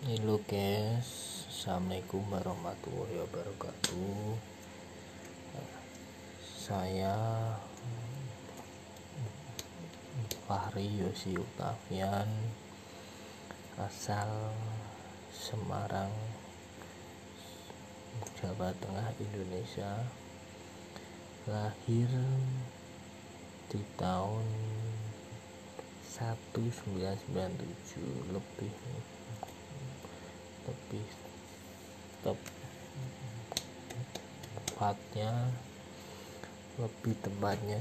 Halo guys, Assalamualaikum warahmatullahi wabarakatuh. Saya Fahri Yosi Octavian Asal Semarang Jawa Tengah Indonesia. Lahir di tahun 1997 lebih lebih tepatnya lebih tepatnya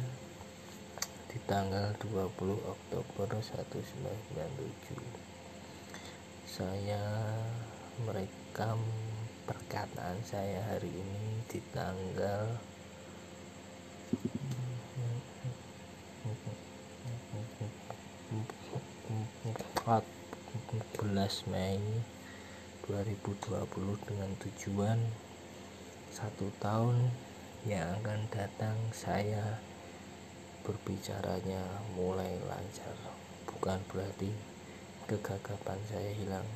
di tanggal 20 Oktober 1997 saya merekam perkataan saya hari ini di tanggal 14 Mei 2020 dengan tujuan satu tahun yang akan datang saya berbicaranya mulai lancar. Bukan berarti kegagapan saya hilang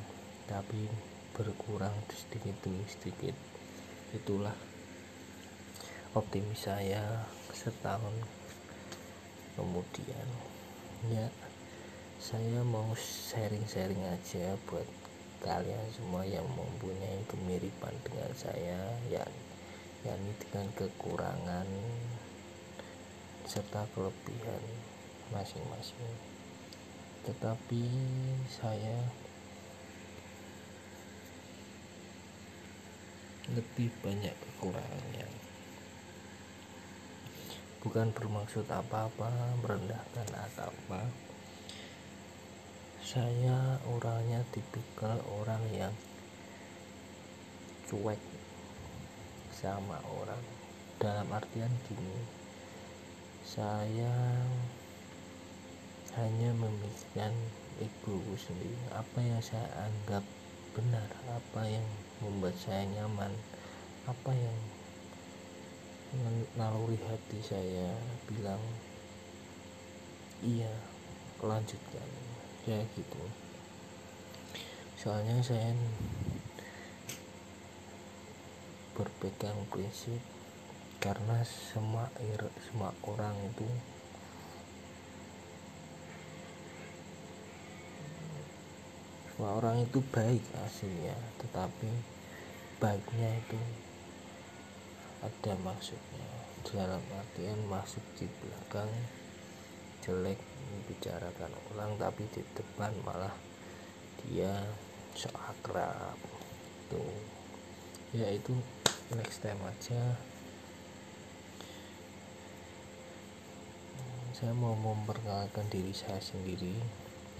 tapi berkurang sedikit demi sedikit. Itulah optimis saya setahun kemudian. Ya saya mau sharing-sharing aja buat kalian semua yang mempunyai kemiripan dengan saya ya yakni dengan kekurangan serta kelebihan masing-masing. Tetapi saya lebih banyak kekurangannya. Bukan bermaksud apa-apa merendahkan atau apa saya orangnya tipikal orang yang cuek sama orang. Dalam artian gini saya hanya memikirkan ego sendiri. Apa yang saya anggap benar apa yang membuat saya nyaman apa yang naluri hati saya bilang iya lanjutkan ya gitu. Soalnya saya berpegang prinsip karena semua semua orang itu semua orang itu baik aslinya tetapi baiknya itu ada maksudnya. Dalam artian masuk di belakang jelek membicarakan ulang tapi di depan malah dia so akrab. Tuh. Ya itu next time aja. Saya mau memperkenalkan diri saya sendiri.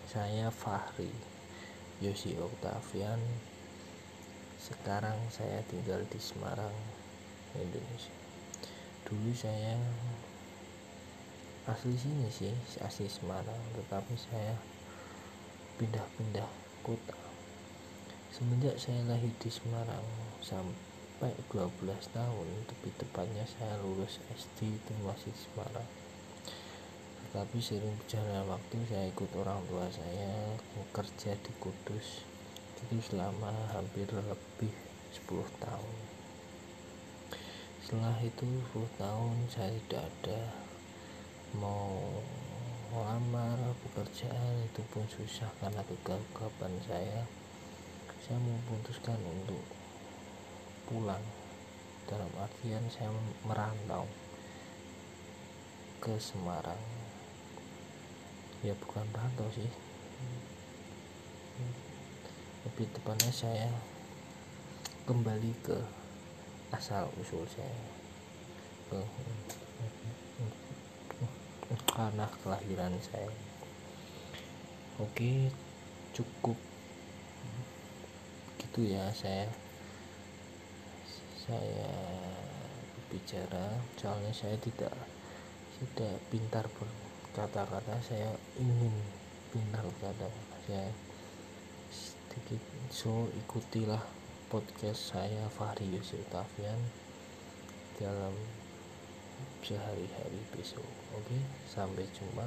Saya Fahri Yosi Octavian. Sekarang saya tinggal di Semarang Indonesia. Dulu saya asli sini sih asli Semarang tetapi saya pindah-pindah kota. Semenjak saya lahir di Semarang sampai 12 tahun lebih tepatnya saya lulus SD itu masih di Semarang. Tetapi sering berjalan waktu saya ikut orang tua saya bekerja di Kudus. Itu selama hampir lebih 10 tahun. Setelah itu 10 tahun saya tidak ada mau melamar pekerjaan itu pun susah karena kegagapan saya. Saya memutuskan untuk pulang. Dalam artian saya merantau ke Semarang. Ya bukan rantau sih. Lebih tepatnya saya kembali ke asal usul saya. Ke karena kelahiran saya oke cukup. Gitu ya saya. Saya bicara soalnya saya tidak tidak pintar berkata-kata saya ingin pintar berkata-kata saya sedikit so ikutilah podcast saya Fahri Yusuf Tafian dalam sehari-hari besok. Oke sampai jumpa